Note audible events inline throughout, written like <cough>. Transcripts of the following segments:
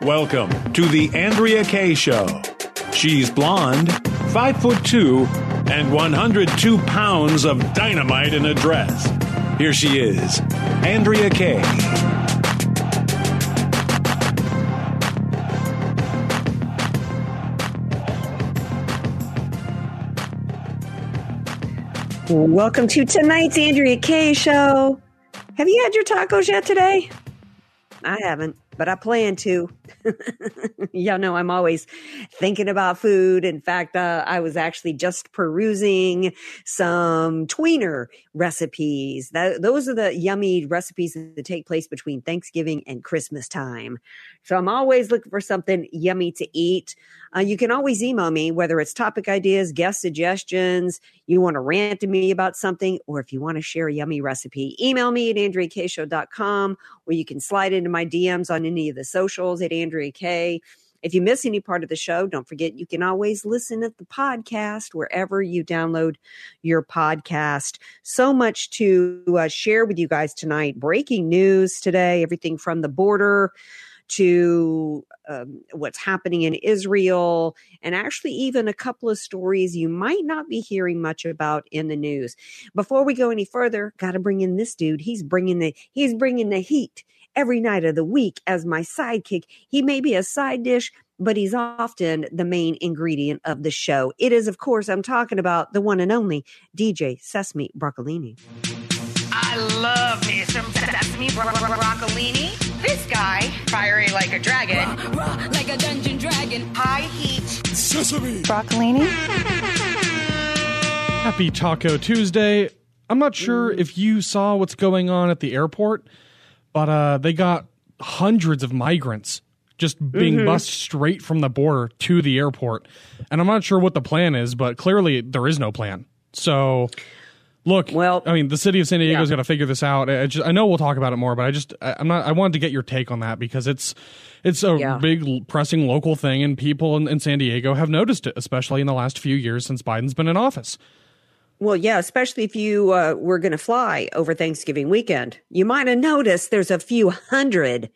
Welcome to the Andrea Kaye Show. She's blonde, five foot two, and 102 pounds of dynamite in a dress. Here she is, Andrea Kaye. Welcome to tonight's Andrea Kaye show. Have you had your tacos yet today? I haven't, but I plan to. <laughs> Y'all know I'm always thinking about food. In fact, uh, I was actually just perusing some tweener recipes. That, those are the yummy recipes that take place between Thanksgiving and Christmas time. So I'm always looking for something yummy to eat. Uh, you can always email me, whether it's topic ideas, guest suggestions, you want to rant to me about something, or if you want to share a yummy recipe, email me at andreakshow.com, or you can slide into my DMs on any of the socials at Andrea Kaye. If you miss any part of the show, don't forget you can always listen at the podcast wherever you download your podcast. So much to uh, share with you guys tonight. Breaking news today, everything from the border to um, what's happening in Israel, and actually even a couple of stories you might not be hearing much about in the news. Before we go any further, got to bring in this dude. He's bringing the he's bringing the heat every night of the week as my sidekick. He may be a side dish, but he's often the main ingredient of the show. It is, of course, I'm talking about the one and only DJ Sesame Broccolini. I love me some sesame bro- bro- broccolini. This guy, fiery like a dragon, like a dungeon dragon. high heat. Sesame. Broccolini? Happy Taco Tuesday. I'm not sure Mm. if you saw what's going on at the airport, but uh, they got hundreds of migrants just being Mm-hmm. bussed straight from the border to the airport. And I'm not sure what the plan is, but clearly there is no plan. So, look, Well, I mean, the city of San Diego's yeah. got to figure this out. I, just, I know we'll talk about it more, but I just, I, I'm not. I wanted to get your take on that because it's, it's a Yeah. big pressing local thing, and people in, in San Diego have noticed it, especially in the last few years since Biden's been in office. Well, yeah, especially if you uh, were going to fly over Thanksgiving weekend. You might have noticed there's a few hundred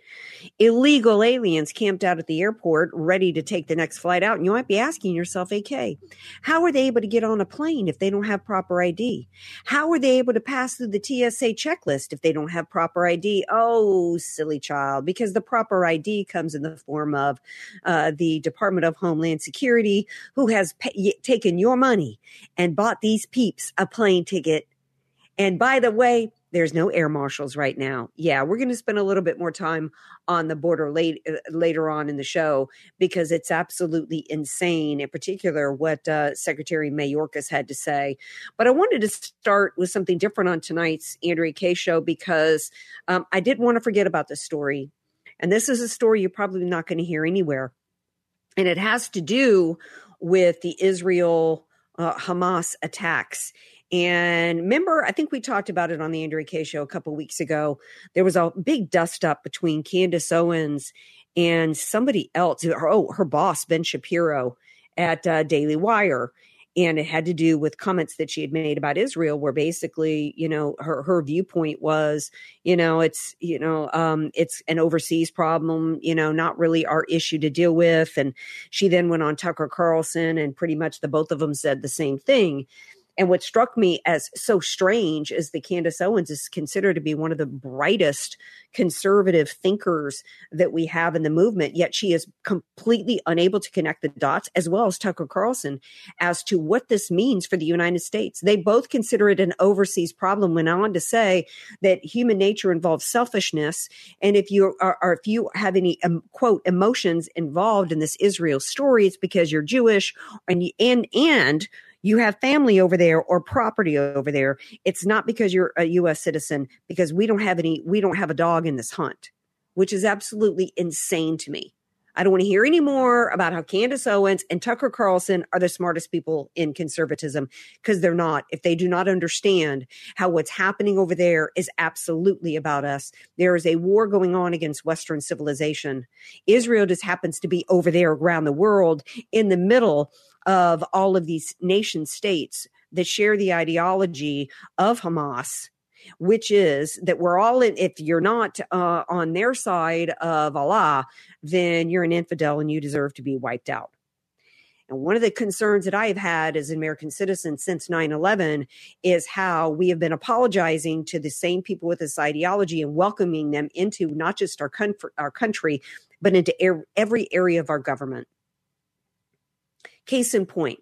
illegal aliens camped out at the airport ready to take the next flight out. And you might be asking yourself, AK, how are they able to get on a plane if they don't have proper ID? How are they able to pass through the TSA checklist if they don't have proper ID? Oh, silly child, because the proper ID comes in the form of uh, the Department of Homeland Security, who has pa- taken your money and bought these peeps a plane ticket. And by the way, there's no air marshals right now. Yeah, we're going to spend a little bit more time on the border late, uh, later on in the show because it's absolutely insane, in particular, what uh, Secretary Mayorkas had to say. But I wanted to start with something different on tonight's Andrea Kaye show because um, I did want to forget about this story. And this is a story you're probably not going to hear anywhere. And it has to do with the Israel uh, Hamas attacks. And remember, I think we talked about it on the Andrea Kaye show a couple weeks ago. There was a big dust up between Candace Owens and somebody else. Oh, her boss, Ben Shapiro at uh, Daily Wire. And it had to do with comments that she had made about Israel, where basically, you know, her her viewpoint was, you know, it's you know, um, it's an overseas problem, you know, not really our issue to deal with. And she then went on Tucker Carlson, and pretty much the both of them said the same thing. And what struck me as so strange is that Candace Owens is considered to be one of the brightest conservative thinkers that we have in the movement, yet she is completely unable to connect the dots, as well as Tucker Carlson, as to what this means for the United States. They both consider it an overseas problem, went on to say that human nature involves selfishness. And if you are, or if you have any um, quote emotions involved in this Israel story, it's because you're Jewish and, and, and you have family over there or property over there, it's not because you're a US citizen because we don't have any we don't have a dog in this hunt, which is absolutely insane to me. I don't want to hear any more about how Candace Owens and Tucker Carlson are the smartest people in conservatism because they're not. If they do not understand how what's happening over there is absolutely about us, there is a war going on against Western civilization. Israel just happens to be over there around the world in the middle of all of these nation states that share the ideology of Hamas which is that we're all in, if you're not uh, on their side of Allah, then you're an infidel and you deserve to be wiped out. And one of the concerns that I have had as an American citizen since 9 11 is how we have been apologizing to the same people with this ideology and welcoming them into not just our, our country, but into er- every area of our government. Case in point,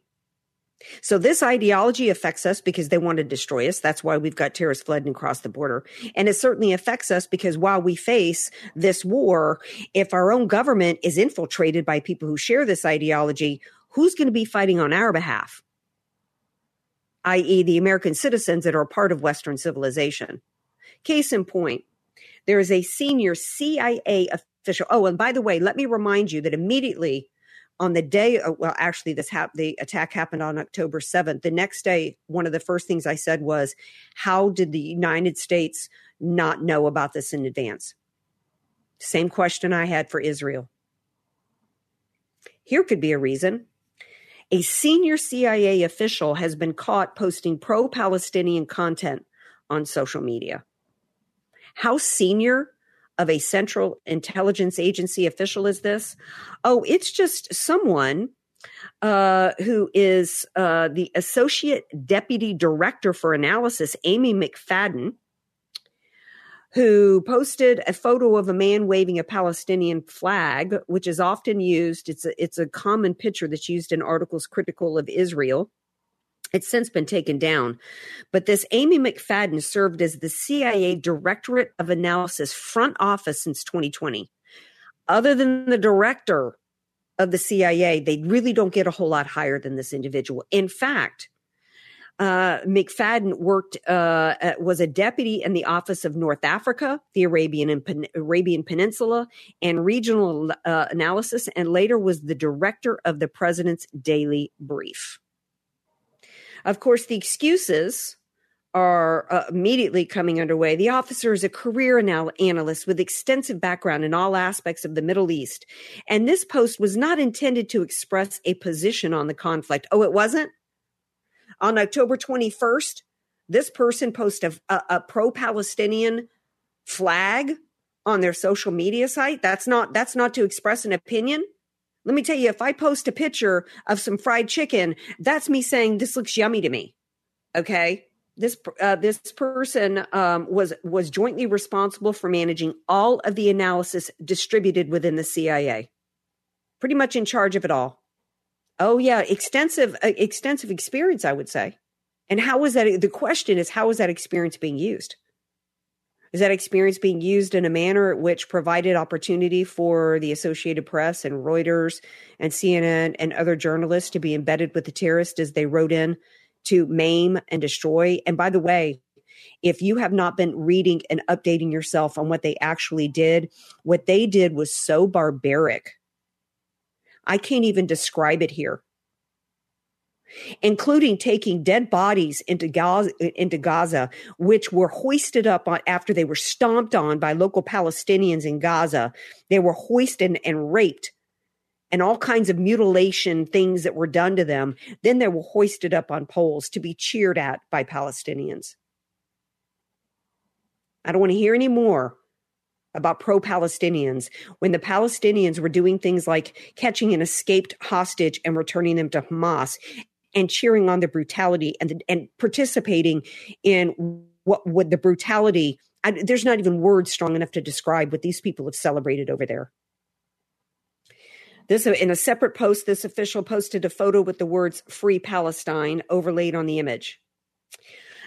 so this ideology affects us because they want to destroy us. That's why we've got terrorists flooding across the border. And it certainly affects us because while we face this war, if our own government is infiltrated by people who share this ideology, who's going to be fighting on our behalf? i.e., the American citizens that are part of Western civilization. Case in point, there is a senior CIA official. Oh, and by the way, let me remind you that immediately on the day uh, well actually this hap- the attack happened on october 7th the next day one of the first things i said was how did the united states not know about this in advance? Same question i had for israel. Here could be a reason. A senior cia official has been caught posting pro-palestinian content on social media. How senior of a Central Intelligence Agency official is this? Oh, it's just someone uh, who is uh, the Associate Deputy Director for Analysis, Amy McFadden, who posted a photo of a man waving a Palestinian flag, which is often used. It's a, it's a common picture that's used in articles critical of Israel. It's since been taken down. But this Amy McFadden served as the CIA Directorate of Analysis front office since 2020. Other than the director of the CIA, they really don't get a whole lot higher than this individual. In fact, uh, McFadden worked uh, was a deputy in the Office of North Africa, the Arabian and Pen- Arabian Peninsula, and regional uh, analysis, and later was the director of the President's Daily Brief. Of course, the excuses are uh, immediately coming underway. The officer is a career anal- analyst with extensive background in all aspects of the Middle East. And this post was not intended to express a position on the conflict. Oh, it wasn't? On October 21st, this person posted a, a, a pro Palestinian flag on their social media site. That's not, that's not to express an opinion. Let me tell you, if I post a picture of some fried chicken, that's me saying this looks yummy to me. Okay. This uh, this person um, was was jointly responsible for managing all of the analysis distributed within the CIA. Pretty much in charge of it all. Oh yeah, extensive uh, extensive experience, I would say. And how was that? The question is, how was that experience being used? Is that experience being used in a manner which provided opportunity for the Associated Press and Reuters and CNN and other journalists to be embedded with the terrorists as they wrote in to maim and destroy? And by the way, if you have not been reading and updating yourself on what they actually did, what they did was so barbaric. I can't even describe it here including taking dead bodies into Gaza, into Gaza, which were hoisted up on, after they were stomped on by local Palestinians in Gaza. They were hoisted and raped and all kinds of mutilation things that were done to them. Then they were hoisted up on poles to be cheered at by Palestinians. I don't want to hear any more about pro Palestinians when the Palestinians were doing things like catching an escaped hostage and returning them to Hamas and cheering on the brutality and and participating in what would the brutality I, there's not even words strong enough to describe what these people have celebrated over there. This in a separate post this official posted a photo with the words free palestine overlaid on the image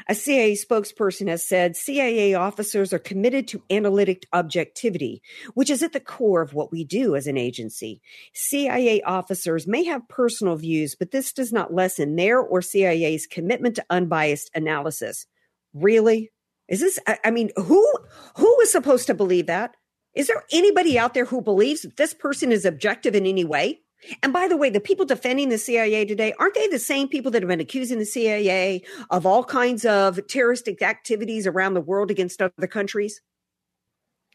A CIA spokesperson has said CIA officers are committed to analytic objectivity, which is at the core of what we do as an agency. CIA officers may have personal views, but this does not lessen their or CIA's commitment to unbiased analysis. Really? Is this I, mean, who who is supposed to believe that? Is there anybody out there who believes that this person is objective in any way? And by the way, the people defending the CIA today, aren't they the same people that have been accusing the CIA of all kinds of terroristic activities around the world against other countries?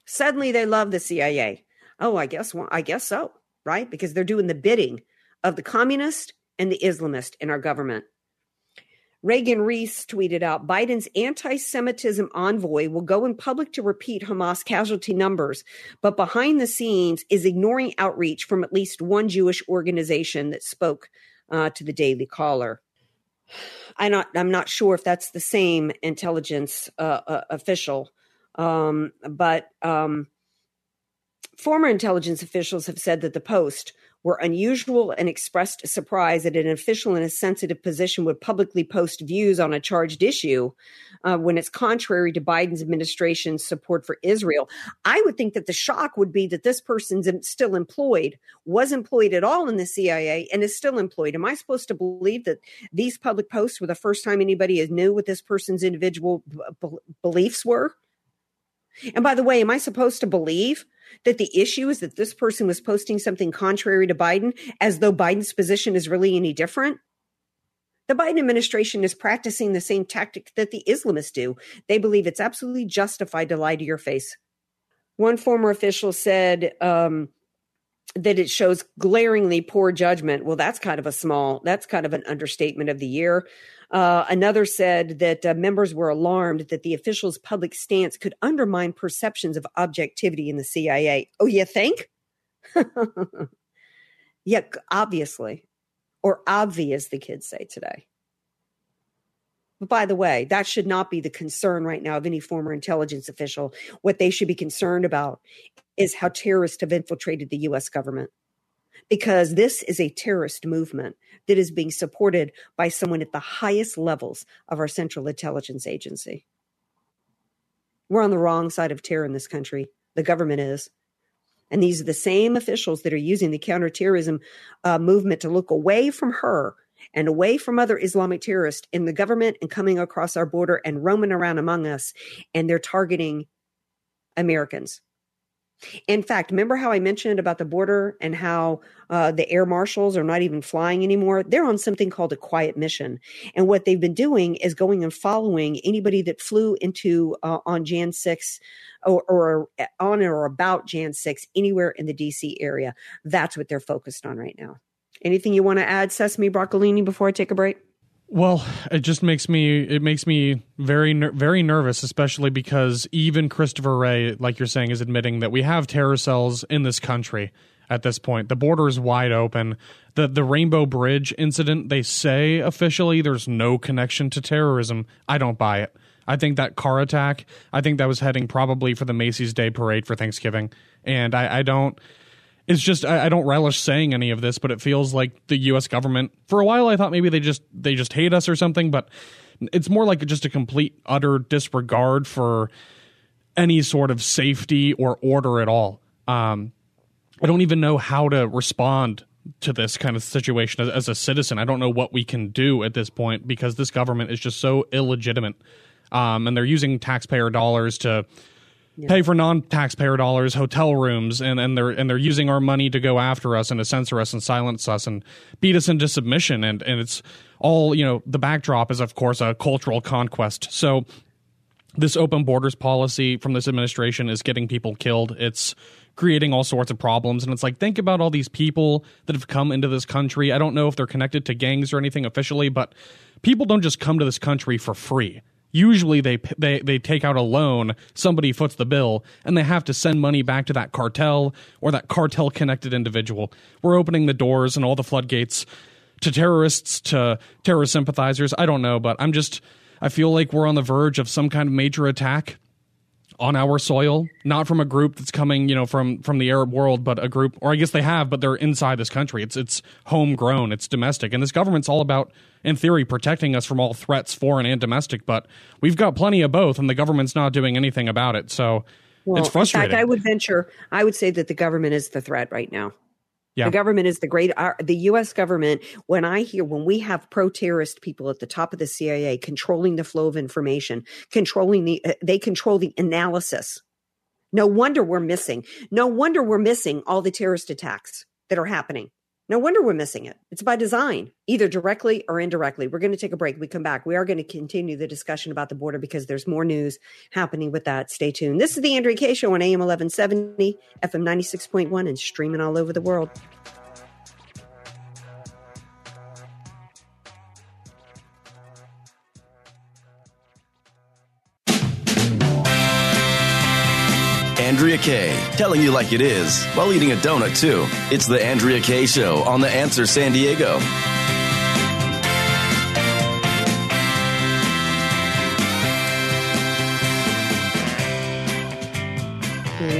Suddenly they love the CIA. Oh, I guess well, I guess so, right? Because they're doing the bidding of the communist and the Islamist in our government. Reagan Reese tweeted out Biden's anti Semitism envoy will go in public to repeat Hamas casualty numbers, but behind the scenes is ignoring outreach from at least one Jewish organization that spoke uh, to the Daily Caller. <sighs> I'm not, I'm not sure if that's the same intelligence uh, uh, official, um, but um, former intelligence officials have said that the Post were unusual and expressed surprise that an official in a sensitive position would publicly post views on a charged issue uh, when it's contrary to Biden's administration's support for Israel. I would think that the shock would be that this person's still employed, was employed at all in the CIA, and is still employed. Am I supposed to believe that these public posts were the first time anybody knew what this person's individual b- b- beliefs were? And by the way, am I supposed to believe that the issue is that this person was posting something contrary to Biden as though Biden's position is really any different? The Biden administration is practicing the same tactic that the Islamists do. They believe it's absolutely justified to lie to your face. One former official said um, that it shows glaringly poor judgment. Well, that's kind of a small, that's kind of an understatement of the year. Uh, another said that uh, members were alarmed that the official's public stance could undermine perceptions of objectivity in the CIA. Oh, you think? <laughs> yeah, obviously, or obvious, the kids say today. But by the way, that should not be the concern right now of any former intelligence official. What they should be concerned about is how terrorists have infiltrated the US government because this is a terrorist movement that is being supported by someone at the highest levels of our Central Intelligence Agency. We're on the wrong side of terror in this country. The government is. And these are the same officials that are using the counterterrorism uh, movement to look away from her and away from other Islamic terrorists in the government and coming across our border and roaming around among us. And they're targeting Americans. In fact, remember how I mentioned about the border and how uh, the air marshals are not even flying anymore? They're on something called a quiet mission. And what they've been doing is going and following anybody that flew into uh, on Jan 6 or, or on or about Jan 6 anywhere in the DC area. That's what they're focused on right now. Anything you want to add, Sesame Broccolini, before I take a break? Well, it just makes me it makes me very very nervous, especially because even Christopher Wray, like you're saying, is admitting that we have terror cells in this country at this point. The border is wide open. The the Rainbow Bridge incident, they say officially there's no connection to terrorism. I don't buy it. I think that car attack, I think that was heading probably for the Macy's Day Parade for Thanksgiving, and I, I don't it's just I, I, don't relish saying any of this, but it feels like the U.S. government. For a while, I thought maybe they just they just hate us or something, but it's more like just a complete utter disregard for any sort of safety or order at all. Um, I don't even know how to respond to this kind of situation as, as, a citizen. I don't know what we can do at this point because this government is just so illegitimate, um, and they're using taxpayer dollars to yeah. pay for non-taxpayer dollars hotel rooms and, and they're and they're using our money to go after us and to censor us and silence us and beat us into submission. And and it's all you know the backdrop is of course a cultural conquest. So this open borders policy from this administration is getting people killed. It's creating all sorts of problems. And it's like think about all these people that have come into this country. I don't know if they're connected to gangs or anything officially but people don't just come to this country for free usually they they they take out a loan somebody foots the bill and they have to send money back to that cartel or that cartel connected individual. We're opening the doors and all the floodgates to terrorists to terrorist sympathizers. I don't know but i'm just i feel like we're on the verge of some kind of major attack on our soil, not from a group that's coming, you know, from from the Arab world, but a group, or I guess they have, but they're inside this country. It's it's homegrown, it's domestic, and this government's all about, in theory, protecting us from all threats, foreign and domestic. But we've got plenty of both, and the government's not doing anything about it. So Well, it's frustrating. In fact, I would venture, I would say that the government is the threat right now. Yeah. The government is the great, our, the U.S. government. When I hear, when we have pro terrorist people at the top of the CIA controlling the flow of information, controlling the, uh, they control the analysis. No wonder we're missing. No wonder we're missing all the terrorist attacks that are happening. No wonder we're missing it. It's by design, either directly or indirectly. We're going to take a break. We come back. We are going to continue the discussion about the border because there's more news happening with that. Stay tuned. This is the Andrea Kaye Show on AM 1170, FM 96.1, and streaming all over the world. Andrea Kaye, telling you like it is while eating a donut too. It's the Andrea Kaye Show on The Answer San Diego.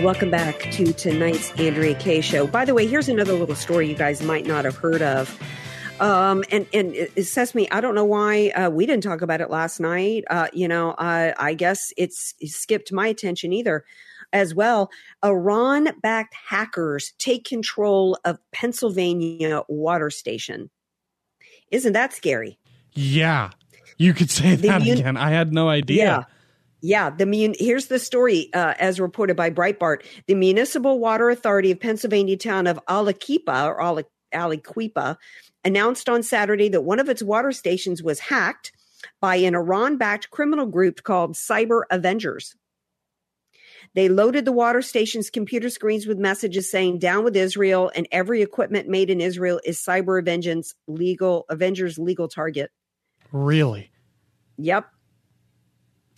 Welcome back to tonight's Andrea Kaye Show. By the way, here's another little story you guys might not have heard of. Um, and and it it says me, I don't know why uh, we didn't talk about it last night. Uh, you know, uh, I guess it's it skipped my attention either. As well, Iran-backed hackers take control of Pennsylvania water station. Isn't that scary? yeah, you could say The that again. I had no idea. Yeah. Yeah, the mun- here's the story uh, as reported by Breitbart. The Municipal Water Authority of Pennsylvania town of Aliquippa or Ali- Aliquippa announced on Saturday that one of its water stations was hacked by an Iran-backed criminal group called Cyber Avengers. They loaded the water station's computer screens with messages saying "Down with Israel" and every equipment made in Israel is Cyber Avengers legal Avengers legal target. Really? Yep.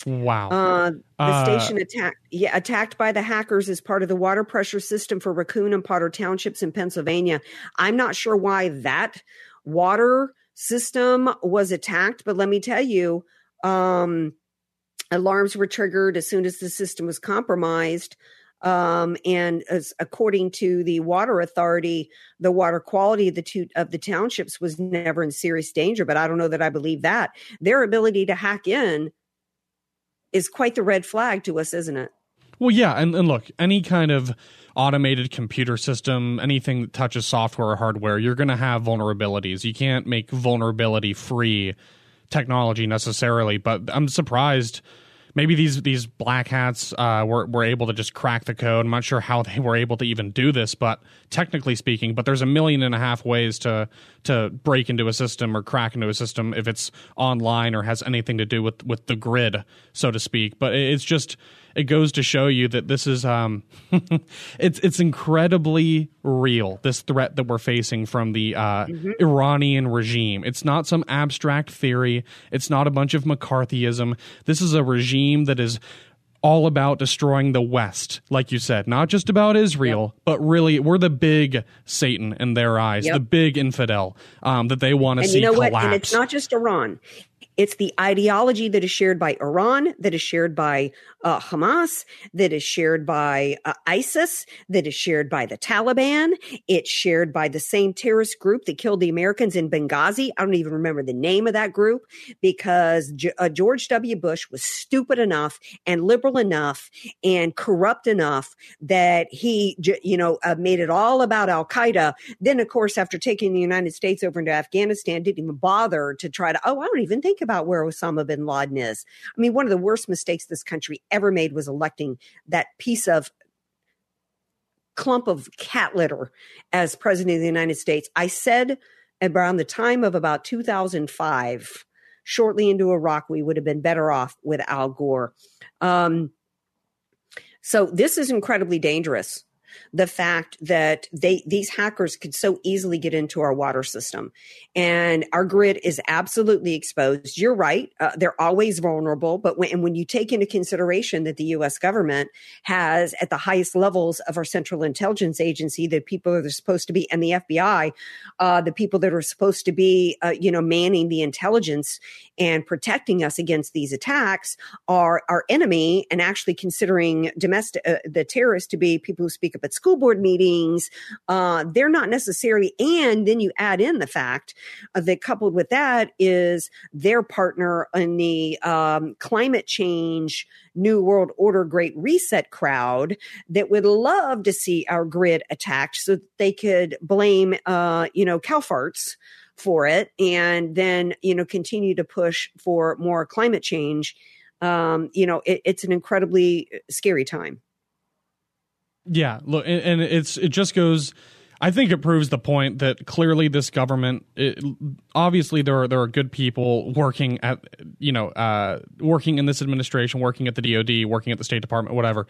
Wow. Uh, the Uh, station attacked, yeah, attacked by the hackers as part of the water pressure system for Raccoon and Potter townships in Pennsylvania. I'm not sure why that water system was attacked, but let me tell you, um, alarms were triggered as soon as the system was compromised. Um, and as according to the water authority, the water quality of the two of the townships was never in serious danger. But I don't know that I believe that their ability to hack in is quite the red flag to us, isn't it? Well, yeah, and, and look, any kind of automated computer system, anything that touches software or hardware, you're going to have vulnerabilities. You can't make vulnerability free technology necessarily, but I'm surprised. Maybe these these black hats uh, were were able to just crack the code. I'm not sure how they were able to even do this, but technically speaking, but there's a million and a half ways to to break into a system or crack into a system if it's online or has anything to do with with the grid, so to speak. But it's just it goes to show you that this is um <laughs> it's it's incredibly real this threat that we're facing from the uh Iranian regime it's not some abstract theory it's not a bunch of McCarthyism this is a regime that is all about destroying the West, like you said, not just about Israel, but really we're the big Satan in their eyes, Yep. the big infidel um, that they want to see you know collapse. what? And it's not just Iran. It's the ideology that is shared by Iran, that is shared by uh, Hamas, that is shared by uh, ISIS, that is shared by the Taliban. It's shared by the same terrorist group that killed the Americans in Benghazi. I don't even remember the name of that group because G- uh, George W. Bush was stupid enough and liberal enough and corrupt enough that he, you know, uh, made it all about Al Qaeda. Then, of course, after taking the United States over into Afghanistan, didn't even bother to try to, oh, I don't even think about where Osama bin Laden is. I mean, one of the worst mistakes this country ever made was electing that piece of clump of cat litter as president of the United States. I said around the time of about 2005, shortly into Iraq, we would have been better off with Al Gore. Um, so this is incredibly dangerous. The fact that they these hackers could so easily get into our water system. And our grid is absolutely exposed. You're right uh, they're always vulnerable but when, and when you take into consideration that the US government has at the highest levels of our central intelligence agency the people that are supposed to be and the FBI uh, the people that are supposed to be uh, you know manning the intelligence and protecting us against these attacks are our enemy and actually considering domestic uh, the terrorists to be people who speak up at school board meetings uh, they're not necessarily and then you add in the fact uh, that coupled with that is their partner in the um, climate change new world order great reset crowd that would love to see our grid attacked so that they could blame uh, you know cow farts for it and then you know continue to push for more climate change. Um, you know it, it's an incredibly scary time yeah look and, it's it just goes I think it proves the point that clearly this government, it, obviously there are there are good people working at you know uh, working in this administration, working at the DoD, working at the State Department, whatever.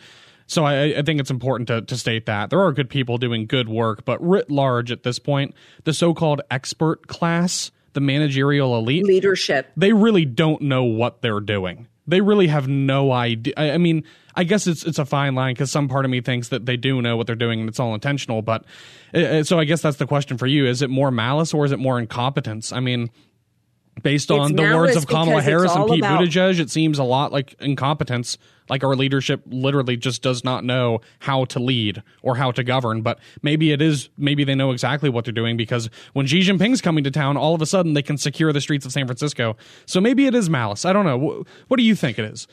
So I, I think it's important to, to state that there are good people doing good work, but writ large at this point, the so-called expert class, the managerial elite, leadership, they really don't know what they're doing. They really have no idea. I, I mean, I guess it's it's a fine line because some part of me thinks that they do know what they're doing and it's all intentional. But uh, so I guess that's the question for you: Is it more malice or is it more incompetence? I mean, based on It's the words of Kamala Harris and Pete about- Buttigieg, it seems a lot like incompetence. Like our leadership literally just does not know how to lead or how to govern. But maybe it is, maybe they know exactly what they're doing because when Xi Jinping's coming to town, all of a sudden they can secure the streets of San Francisco. So maybe it is malice. I don't know. What do you think it is?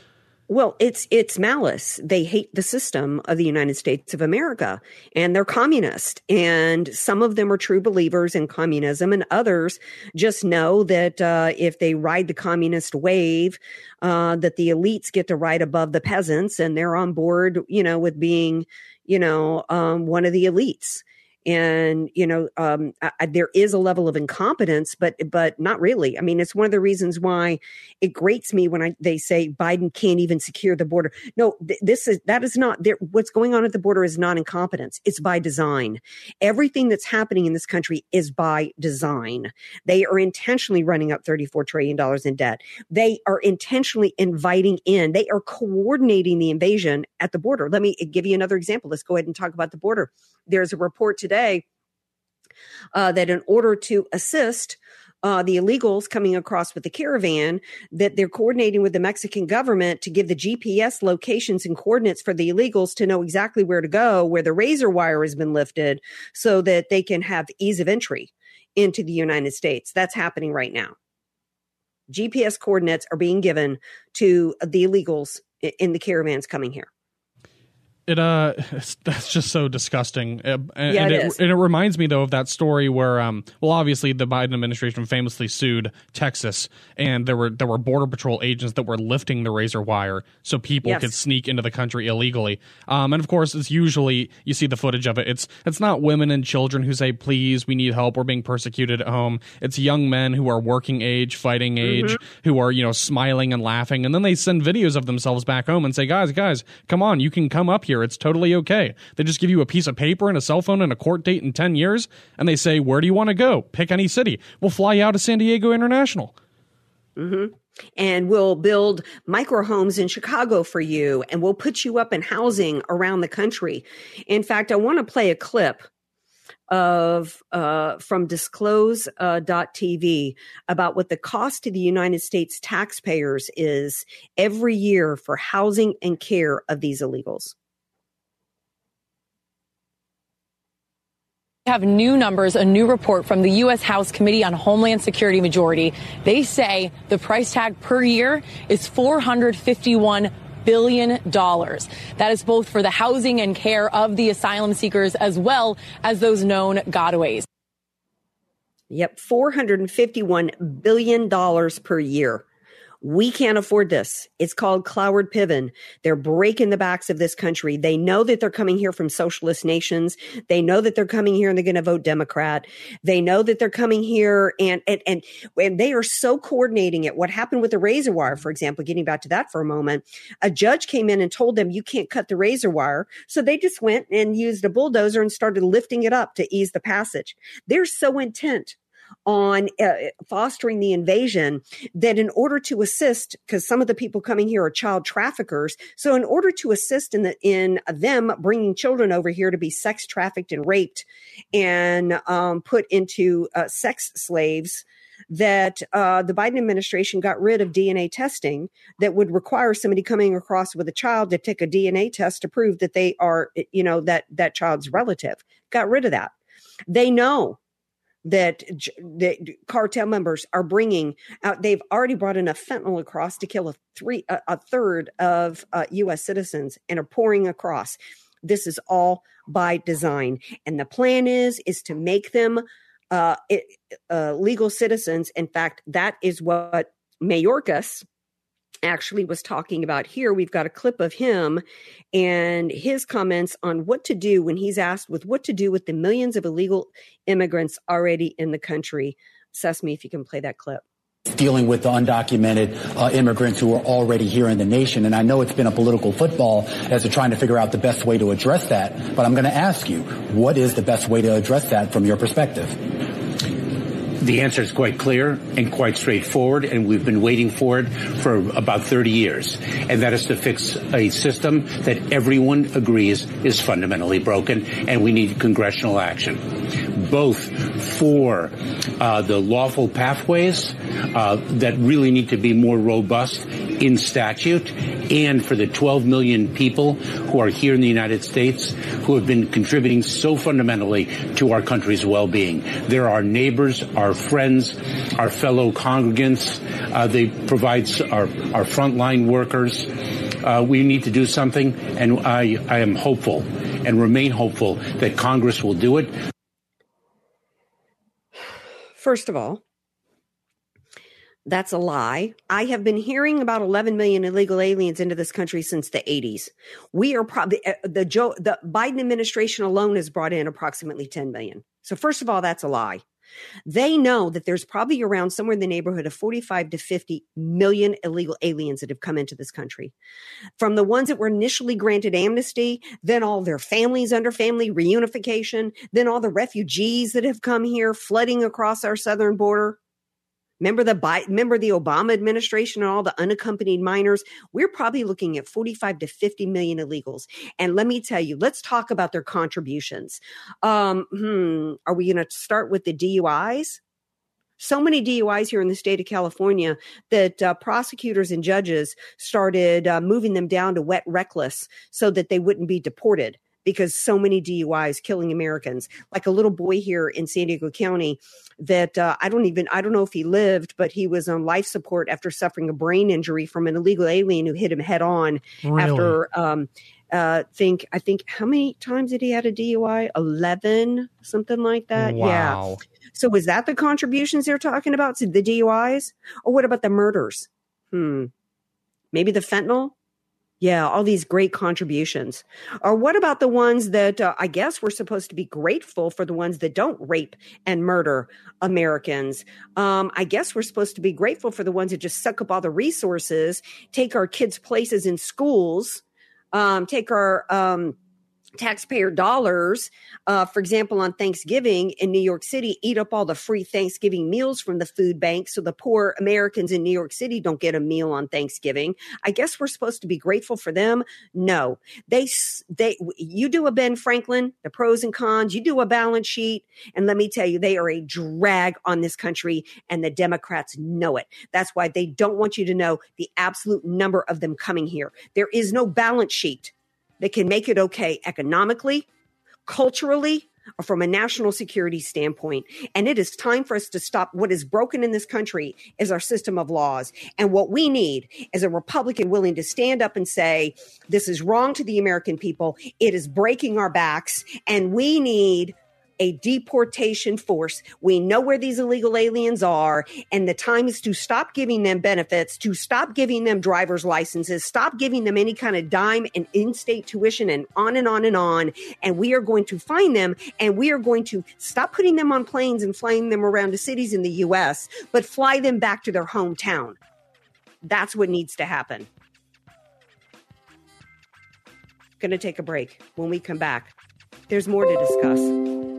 Well, it's it's malice. They hate the system of the United States of America, and they're communist. And some of them are true believers in communism, and others just know that uh, if they ride the communist wave, uh, that the elites get to ride above the peasants, and they're on board, you know, with being, you know, um, one of the elites and you know um, I, there is a level of incompetence but but not really. I mean it's one of the reasons why it grates me when I, they say biden can't even secure the border. No th- this is that is not there what's going on at the border is not incompetence. It's by design. Everything that's happening in this country is by design. They are intentionally running up 34 trillion dollars in debt. They are intentionally inviting in they are coordinating the invasion at the border. Let me give you another example. Let's go ahead and talk about the border there's a report today uh, that in order to assist uh, the illegals coming across with the caravan, that they're coordinating with the Mexican government to give the GPS locations and coordinates for the illegals to know exactly where to go, where the razor wire has been lifted, so that they can have ease of entry into the United States. That's happening right now. GPS coordinates are being given to the illegals in the caravans coming here. It uh, it's, <laughs> that's just so disgusting. Uh, and, Yeah, and it and it reminds me though of that story where, um, well, obviously the Biden administration famously sued Texas, and there were there were border patrol agents that were lifting the razor wire so people Yes. could sneak into the country illegally. Um, and of course, it's usually you see the footage of it. It's it's not women and children who say, "Please, we need help. We're being persecuted at home." It's young men who are working age, fighting age, who are you know smiling and laughing, and then they send videos of themselves back home and say, "Guys, guys, come on, you can come up here. It's totally okay." They just give you a piece of paper and a cell phone and a court date in ten years, and they say, "Where do you want to go? Pick any city. We'll fly you out to San Diego International." and we'll build micro homes in Chicago for you and we'll put you up in housing around the country. In fact, I want to play a clip of uh, from disclose uh, about what the cost to the United States taxpayers is every year for housing and care of these illegals. Have new numbers, a new report from the U.S. House Committee on Homeland Security majority. They say the price tag per year is $451 billion. That is both for the housing and care of the asylum seekers as well as those known gotaways. Yep, $451 billion per year. We can't afford this. It's called Cloward Piven. They're breaking the backs of this country. They know that they're coming here from socialist nations. They know that they're coming here and they're going to vote Democrat. They know that they're coming here and, and, and, and they are so coordinating it. What happened with the razor wire, for example, getting back to that for a moment, a judge came in and told them you can't cut the razor wire. So they just went and used a bulldozer and started lifting it up to ease the passage. They're so intent on uh, fostering the invasion that in order to assist because some of the people coming here are child traffickers so in order to assist in the in them bringing children over here to be sex trafficked and raped and um, put into uh, sex slaves that uh, the Biden administration got rid of DNA testing that would require somebody coming across with a child to take a DNA test to prove that they are, you know, that that child's relative. Got rid of that. They know that cartel members are bringing out. They've already brought enough fentanyl across to kill a three a, a third of uh, U.S. citizens and are pouring across. This is all by design, and the plan is is to make them uh, it, uh, legal citizens. In fact, that is what Mayorkas actually was talking about here. We've got a clip of him and his comments on what to do when he's asked with what to do with the millions of illegal immigrants already in the country. Sesame, if you can play that clip dealing with the undocumented uh, immigrants who are already here in the nation. And I know it's been a political football as they're trying to figure out the best way to address that. But I'm going to ask you, what is the best way to address that from your perspective? The answer is quite clear and quite straightforward, and we've been waiting for it for about 30 years. And that is to fix a system that everyone agrees is fundamentally broken, and we need congressional action. Both for uh, the lawful pathways uh, that really need to be more robust in statute and for the 12 million people who are here in the United States who have been contributing so fundamentally to our country's well-being. They're our neighbors, our friends, our fellow congregants. Uh, they provide our, our frontline workers. Uh, we need to do something, and I, I am hopeful and remain hopeful that Congress will do it. First of all, that's a lie. I have been hearing about 11 million illegal aliens into this country since the 80s. We are probably uh, the Joe the Biden administration alone has brought in approximately 10 million. So first of all, that's a lie. They know that there's probably around somewhere in the neighborhood of 45 to 50 million illegal aliens that have come into this country. From the ones that were initially granted amnesty, then all their families under family reunification, then all the refugees that have come here flooding across our southern border. Remember the remember the Obama administration and all the unaccompanied minors? We're probably looking at 45 to 50 million illegals. And let me tell you, let's talk about their contributions. Um, hmm, are we going to start with the DUIs? So many DUIs here in the state of California that uh, prosecutors and judges started uh, moving them down to wet reckless so that they wouldn't be deported because so many DUIs killing Americans. Like a little boy here in San Diego County that uh, I don't even I don't know if he lived, but he was on life support after suffering a brain injury from an illegal alien who hit him head on really? after. Um, uh, think I think how many times did he had a DUI? Eleven, something like that. Wow. Yeah. So was that the contributions they're talking about? to the DUIs, or what about the murders? Hmm. Maybe the fentanyl. Yeah, all these great contributions. Or what about the ones that uh, I guess we're supposed to be grateful for the ones that don't rape and murder Americans? Um, I guess we're supposed to be grateful for the ones that just suck up all the resources, take our kids' places in schools, um, take our um, taxpayer dollars, uh, for example, on Thanksgiving in New York City, eat up all the free Thanksgiving meals from the food bank so the poor Americans in New York City don't get a meal on Thanksgiving. I guess we're supposed to be grateful for them. No, they, they, you do a Ben Franklin, the pros and cons, you do a balance sheet. And let me tell you, they are a drag on this country and the Democrats know it. That's why they don't want you to know the absolute number of them coming here. There is no balance sheet that can make it okay economically, culturally, or from a national security standpoint. And it is time for us to stop. What is broken in this country is our system of laws. And what we need is a Republican willing to stand up and say, this is wrong to the American people. It is breaking our backs. And we need a deportation force. We know where these illegal aliens are, and the time is to stop giving them benefits, to stop giving them driver's licenses, stop giving them any kind of dime and in state tuition, and on and on and on. And we are going to find them, and we are going to stop putting them on planes and flying them around to cities in the US, but fly them back to their hometown. That's what needs to happen. Going to take a break. When we come back, there's more to discuss.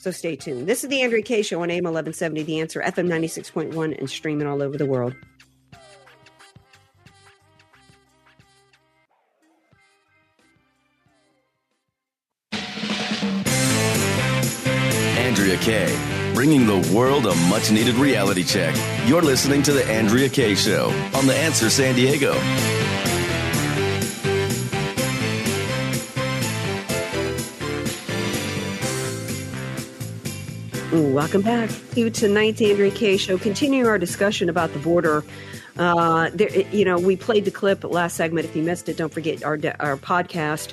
So stay tuned. This is the Andrea Kaye Show on AM 1170, The Answer, FM 96.1, and streaming all over the world. Andrea Kaye, bringing the world a much needed reality check. You're listening to The Andrea Kaye Show on The Answer San Diego. Welcome back to tonight's Andrea Kaye Show. Continuing our discussion about the border. Uh, there, you know, we played the clip last segment. If you missed it, don't forget our our podcast.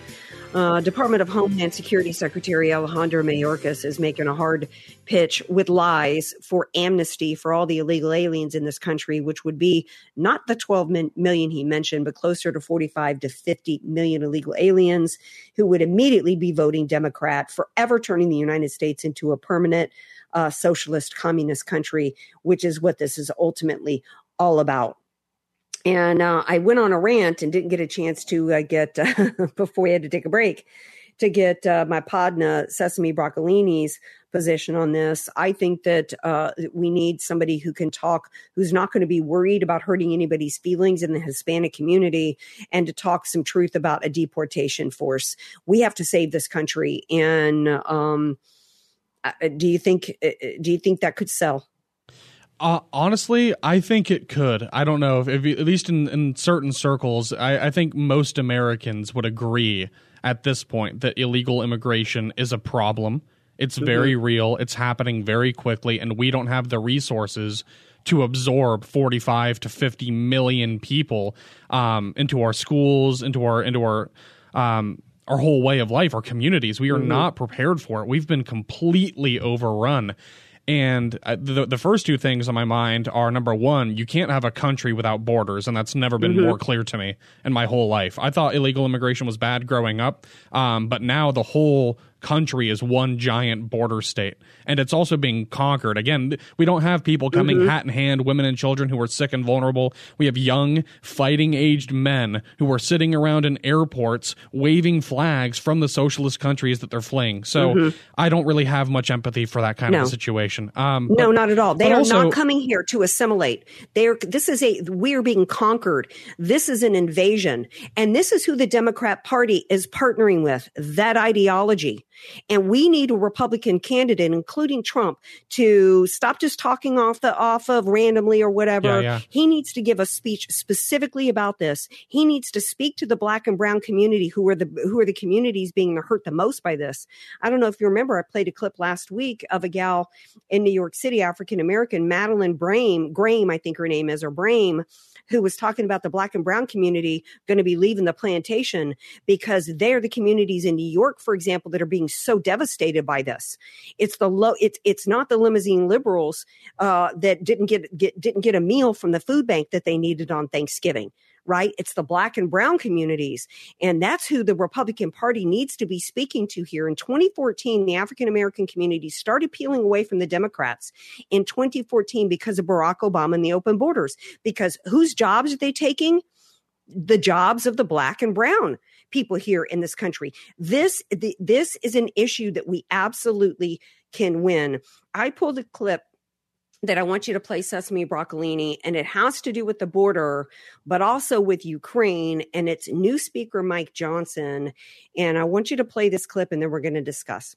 Uh, Department of Homeland Security Secretary Alejandro Mayorkas is making a hard pitch with lies for amnesty for all the illegal aliens in this country, which would be not the 12 million he mentioned, but closer to 45 to 50 million illegal aliens who would immediately be voting Democrat, forever turning the United States into a permanent uh, socialist communist country, which is what this is ultimately all about. And uh, I went on a rant and didn't get a chance to uh, get, uh, <laughs> before we had to take a break, to get uh, my Podna Sesame Broccolini's position on this. I think that uh, we need somebody who can talk, who's not going to be worried about hurting anybody's feelings in the Hispanic community, and to talk some truth about a deportation force. We have to save this country. And um, do you think do you think that could sell? Uh, honestly, I think it could. I don't know if, if at least in, in certain circles, I, I think most Americans would agree at this point that illegal immigration is a problem. It's mm-hmm. very real. It's happening very quickly, and we don't have the resources to absorb 45 to 50 million people um, into our schools, into our into our um, our whole way of life, our communities. We are mm-hmm. not prepared for it. We've been completely overrun. And the, the first two things on my mind are number one, you can't have a country without borders, and that's never been mm-hmm. more clear to me in my whole life. I thought illegal immigration was bad growing up, um, but now the whole country is one giant border state and it's also being conquered. Again we don't have people coming mm-hmm. hat in hand women and children who are sick and vulnerable. We have young fighting aged men who are sitting around in airports waving flags from the socialist countries that they're fleeing. So mm-hmm. i don't really have much empathy for that kind no. of a situation. Um, no but, not at all. they are also, not coming here to assimilate. They are this is a we are being conquered. This is an invasion. And this is who the democrat party is partnering with that ideology and we need a Republican candidate, including Trump, to stop just talking off the off of randomly or whatever. Yeah, yeah. He needs to give a speech specifically about this. He needs to speak to the black and brown community who are the who are the communities being hurt the most by this. I don't know if you remember, I played a clip last week of a gal in New York City, African American, Madeline Brame, Graham, I think her name is, or Brame, who was talking about the black and brown community going to be leaving the plantation because they're the communities in New York, for example, that are being so devastated by this. It's the low. It's it's not the limousine liberals uh, that didn't get, get didn't get a meal from the food bank that they needed on Thanksgiving right? It's the black and brown communities. And that's who the Republican Party needs to be speaking to here. In 2014, the African American community started peeling away from the Democrats in 2014 because of Barack Obama and the open borders. Because whose jobs are they taking? The jobs of the black and brown people here in this country. This the, this is an issue that we absolutely can win. I pulled a clip that I want you to play Sesame Broccolini, and it has to do with the border, but also with Ukraine. And it's new speaker Mike Johnson. And I want you to play this clip, and then we're going to discuss.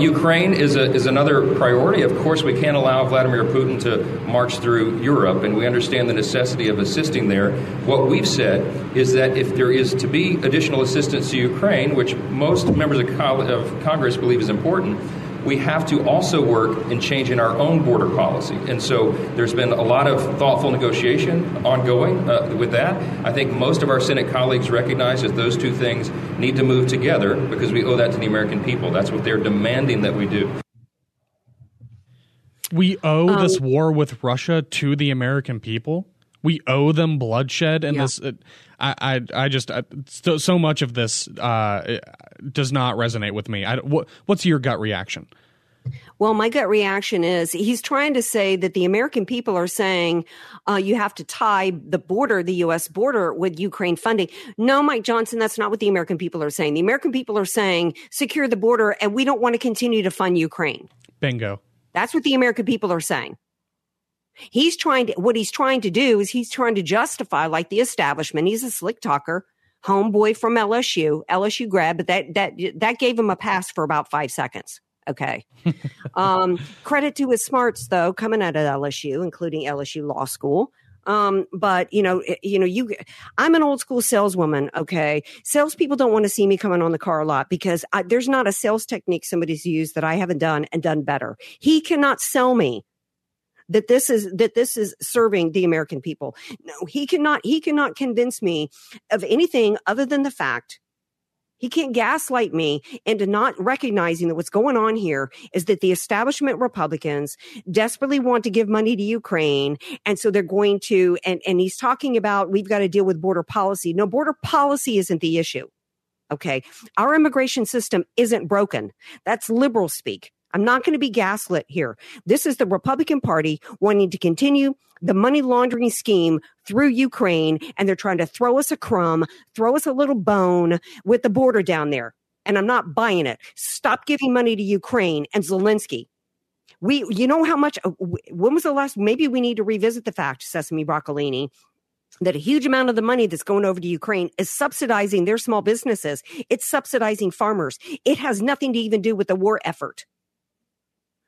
Ukraine is, a, is another priority. Of course, we can't allow Vladimir Putin to march through Europe, and we understand the necessity of assisting there. What we've said is that if there is to be additional assistance to Ukraine, which most members of, of Congress believe is important, we have to also work in changing our own border policy. And so there's been a lot of thoughtful negotiation ongoing uh, with that. I think most of our Senate colleagues recognize that those two things need to move together because we owe that to the American people. That's what they're demanding that we do. We owe Um, this war with Russia to the American people. We owe them bloodshed, and Yeah. this. Uh, I, I, I just uh, so, so much of this uh, does not resonate with me. I, what, what's your gut reaction? Well, my gut reaction is he's trying to say that the American people are saying uh, you have to tie the border, the U.S. border, with Ukraine funding. No, Mike Johnson, that's not what the American people are saying. The American people are saying secure the border, and we don't want to continue to fund Ukraine. Bingo. That's what the American people are saying. He's trying to, what he's trying to do is he's trying to justify, like the establishment. He's a slick talker, homeboy from LSU, LSU grad, but that, that, that gave him a pass for about five seconds. Okay. <laughs> um, credit to his smarts though, coming out of LSU, including LSU Law School. Um, but you know, you know, you, I'm an old school saleswoman. Okay. Salespeople don't want to see me coming on the car a lot because I, there's not a sales technique somebody's used that I haven't done and done better. He cannot sell me that this is that this is serving the American people. No, he cannot he cannot convince me of anything other than the fact he can't gaslight me into not recognizing that what's going on here is that the establishment Republicans desperately want to give money to Ukraine. And so they're going to, and, and he's talking about we've got to deal with border policy. No, border policy isn't the issue. Okay. Our immigration system isn't broken. That's liberal speak. I'm not going to be gaslit here. This is the Republican Party wanting to continue the money laundering scheme through Ukraine, and they're trying to throw us a crumb, throw us a little bone with the border down there. And I'm not buying it. Stop giving money to Ukraine and Zelensky. We, you know how much, uh, when was the last, maybe we need to revisit the fact, Sesame Broccolini, that a huge amount of the money that's going over to Ukraine is subsidizing their small businesses. It's subsidizing farmers. It has nothing to even do with the war effort.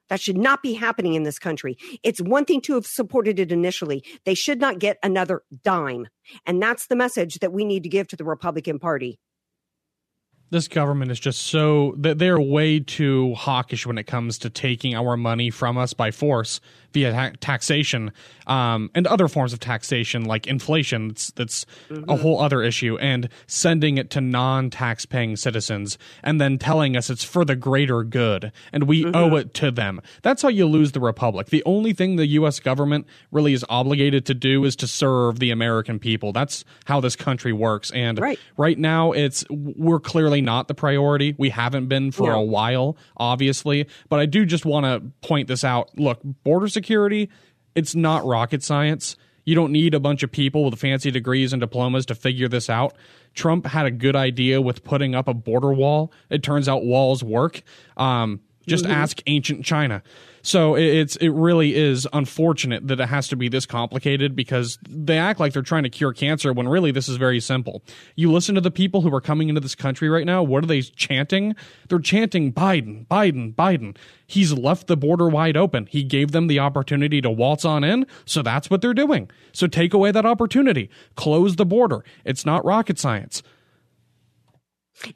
That should not be happening in this country. It's one thing to have supported it initially. They should not get another dime. And that's the message that we need to give to the Republican Party. This government is just so that they're way too hawkish when it comes to taking our money from us by force via ta- taxation um, and other forms of taxation like inflation. That's, that's a whole other issue, and sending it to non-tax-paying citizens and then telling us it's for the greater good and we owe it to them. That's how you lose the republic. The only thing the U.S. government really is obligated to do is to serve the American people. That's how this country works. And Right. right now it's we're clearly not the priority. We haven't been for No. a while obviously. But i do just want to point this out. Look border security it's not rocket science. You don't need a bunch of people with fancy degrees and diplomas to figure this out. Trump had a good idea with putting up a border wall. It turns out walls work. Um, just mm-hmm. ask ancient china so it's it really is unfortunate that it has to be this complicated because they act like they're trying to cure cancer when really this is very simple. You listen to the people who are coming into this country right now, what are they chanting? They're chanting Biden, Biden, Biden. He's left the border wide open. He gave them the opportunity to waltz on in, so that's what they're doing. So take away that opportunity. Close the border. It's not rocket science.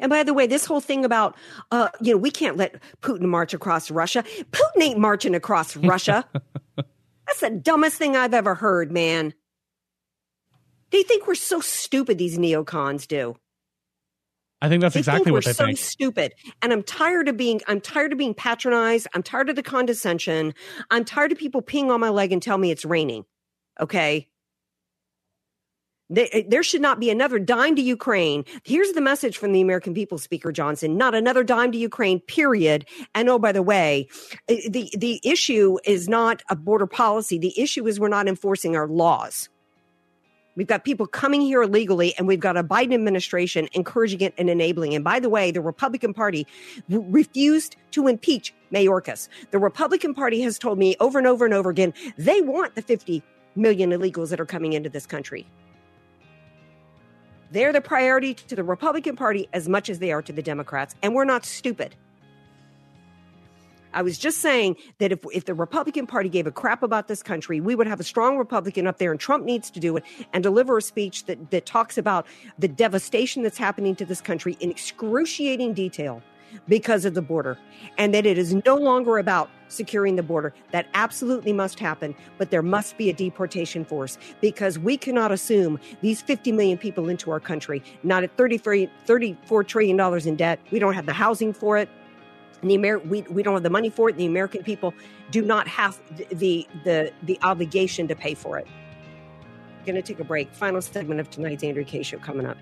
And by the way, this whole thing about, uh, you know, we can't let Putin march across Russia. Putin ain't marching across Russia. <laughs> That's the dumbest thing I've ever heard, man. They think we're so stupid, these neocons do. I think that's They exactly think what they so think. stupid. And I'm tired of being I'm tired of being patronized. I'm tired of the condescension. I'm tired of people peeing on my leg and tell me it's raining. Okay. They, there should not be another dime to Ukraine. Here's the message from the American people, Speaker Johnson. Not another dime to Ukraine, period. And oh, by the way, eh, the, the issue is not a border policy. The issue is we're not enforcing our laws. We've got people coming here illegally, and we've got a Biden administration encouraging it and enabling. And by the way, the Republican Party re- refused to impeach Mayorkas. The Republican Party has told me over and over and over again they want the 50 million illegals that are coming into this country. They're the priority to the Republican Party as much as they are to the Democrats, and we're not stupid. I was just saying that if, if the Republican Party gave a crap about this country, we would have a strong Republican up there, and Trump needs to do it and deliver a speech that, that talks about the devastation that's happening to this country in excruciating detail. Because of the border and that it is no longer about securing the border. That absolutely must happen, but there must be a deportation force because we cannot assume these 50 million people into our country, not at 33, $34 trillion in debt. We don't have the housing for it. And the Amer- we, we don't have the money for it. The American people do not have the, the, the obligation to pay for it. Going to take a break. Final segment of tonight's Andrea Kaye Show coming up.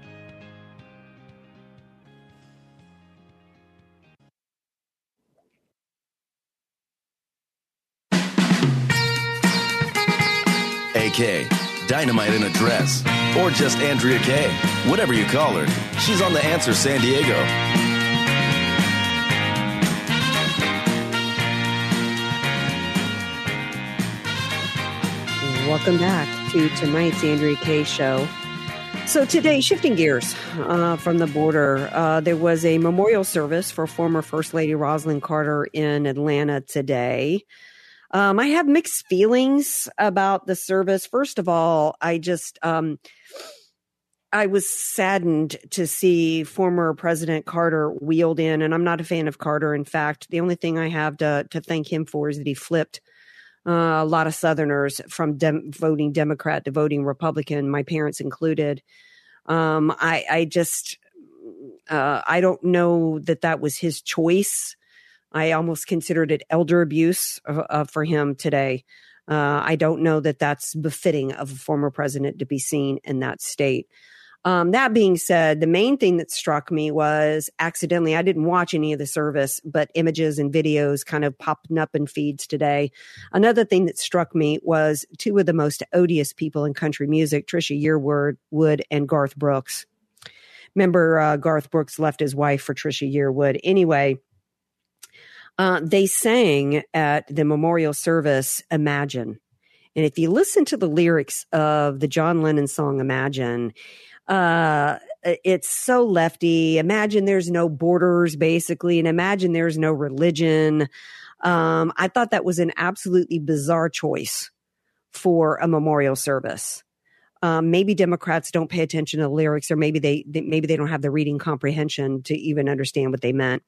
AK, Dynamite in a Dress, or just Andrea Kaye. Whatever you call her, she's on The Answer San Diego. Welcome back to tonight's Andrea Kaye. Show. So today, shifting gears uh, from the border, uh, there was a memorial service for former First Lady Rosalynn Carter in Atlanta today. Um, I have mixed feelings about the service. First of all, I just um, I was saddened to see former President Carter wheeled in, and I'm not a fan of Carter. In fact, the only thing I have to to thank him for is that he flipped uh, a lot of Southerners from dem- voting Democrat to voting Republican, my parents included. Um, I, I just, uh, I don't know that that was his choice. I almost considered it elder abuse uh, for him today. Uh, I don't know that that's befitting of a former president to be seen in that state. Um, that being said, the main thing that struck me was accidentally, I didn't watch any of the service, but images and videos kind of popping up in feeds today. Another thing that struck me was two of the most odious people in country music, Trisha Yearwood Wood and Garth Brooks. Remember, uh, Garth Brooks left his wife for Trisha Yearwood. Anyway, uh, they sang at the memorial service, Imagine. And if you listen to the lyrics of the John Lennon song Imagine, uh, it's so lefty. Imagine there's no borders, basically, and imagine there's no religion. Um, I thought that was an absolutely bizarre choice for a memorial service. Um, maybe Democrats don't pay attention to the lyrics, or maybe they, they maybe they don't have the reading comprehension to even understand what they meant.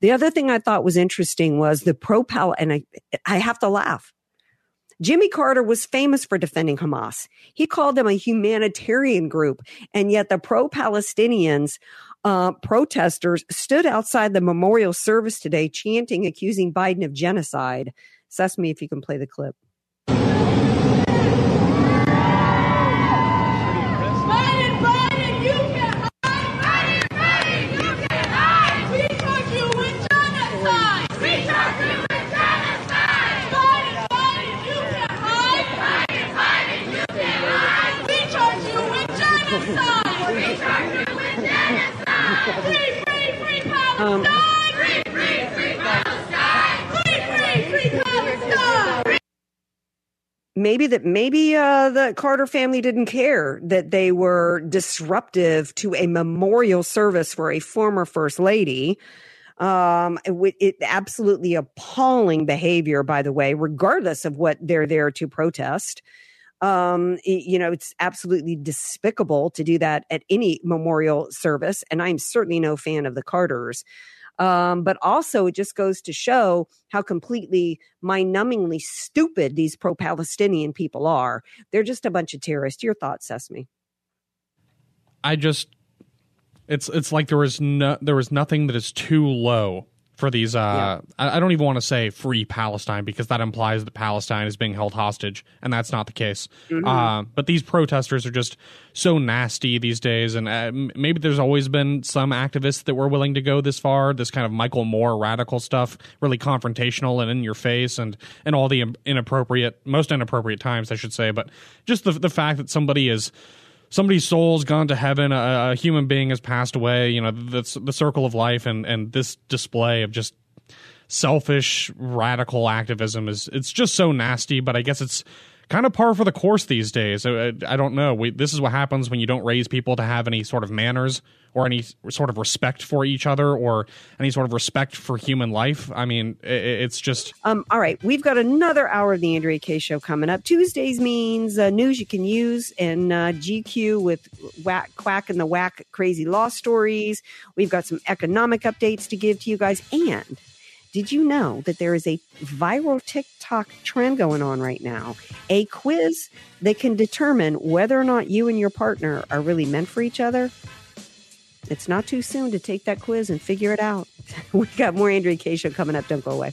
The other thing I thought was interesting was the pro pal, and I I have to laugh Jimmy Carter was famous for defending Hamas. He called them a humanitarian group, and yet the pro Palestinians uh, protesters stood outside the memorial service today chanting, accusing Biden of genocide. Sesame, if you can play the clip. Um, maybe that maybe uh, the Carter family didn't care that they were disruptive to a memorial service for a former first lady. Um, it, it absolutely appalling behavior, by the way, regardless of what they're there to protest. Um, you know, it's absolutely despicable to do that at any memorial service. And I'm certainly no fan of the Carters. Um, but also, it just goes to show how completely mind numbingly stupid these pro Palestinian people are. They're just a bunch of terrorists. Your thoughts, Sesame? I just, it's it's like there was no there was nothing that is too low for these uh yeah. I, I, don't even want to say free palestine because that implies that palestine is being held hostage and that's not the case mm-hmm. uh, but these protesters are just so nasty these days and uh, maybe there's always been some activists that were willing to go this far this kind of michael moore radical stuff really confrontational and in your face and and all the inappropriate most inappropriate times i should say but just the, the fact that somebody is somebody's soul's gone to heaven, a, a human being has passed away. You know, that's the circle of life, and and this display of just selfish radical activism is it's just so nasty. But I guess it's kind of par for the course these days. I, I don't know. We, this is what happens when you don't raise people to have any sort of manners or any sort of respect for each other or any sort of respect for human life. I mean, it's just. Um, all right, we've got another hour of the Andrea Kaye show coming up. Tuesdays means uh, news you can use and uh, GQ with whack, quack and the whack crazy law stories. We've got some economic updates to give to you guys. And did you know that there is a viral TikTok trend going on right now? A quiz that can determine whether or not you and your partner are really meant for each other. It's not too soon to take that quiz and figure it out. <laughs> we got more Andrea Kaye show coming up. Don't go away.